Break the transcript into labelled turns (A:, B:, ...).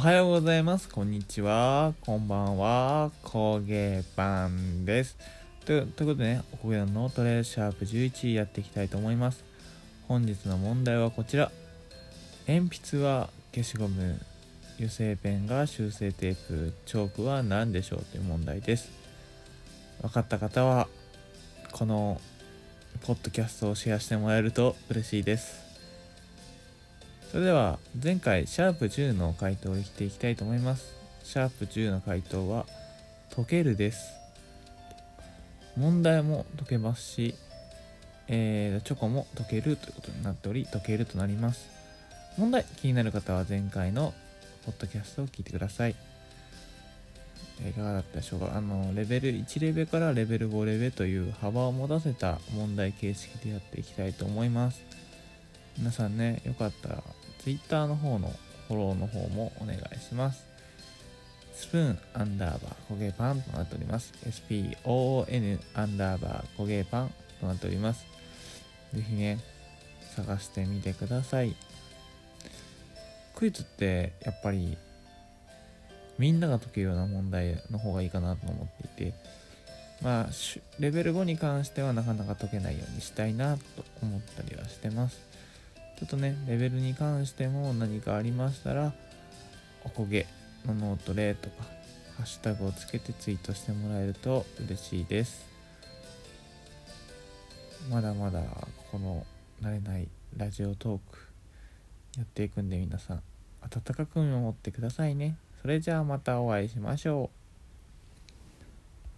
A: おはようございます。こんにちは。こんばんは。工芸パンです。というということでね、おこげのトレーシャープ11やっていきたいと思います。本日の問題はこちら。鉛筆は消しゴム、油性ペンが修正テープ、チョークは何でしょうという問題です。分かった方は、このポッドキャストをシェアしてもらえると嬉しいです。それでは前回シャープ10の回答を言っていきたいと思います。シャープ10の回答は解けるです。問題も解けますし、えーチョコも解けるということになっており解けるとなります。問題気になる方は前回のポッドキャストを聞いてください。いかがだったでしょうか？あのレベル1レベからレベル5レベルという幅を持たせた問題形式でやっていきたいと思います。皆さんね、よかったら Twitter の方のフォローの方もお願いします。スプーンアンダーバー焦げパンとなっております。SPOON アンダーバー焦げパンとなっております。ぜひね、探してみてください。クイズってやっぱりみんなが解けるような問題の方がいいかなと思っていて、まあ、レベル5に関してはなかなか解けないようにしたいなと思ったりはしてます。ちょっとね、レベルに関しても何かありましたら、おこげのノート例とか、ハッシュタグをつけてツイートしてもらえると嬉しいです。まだまだこの慣れないラジオトークやっていくんで皆さん温かく見守ってくださいね。それじゃあまたお会いしましょう。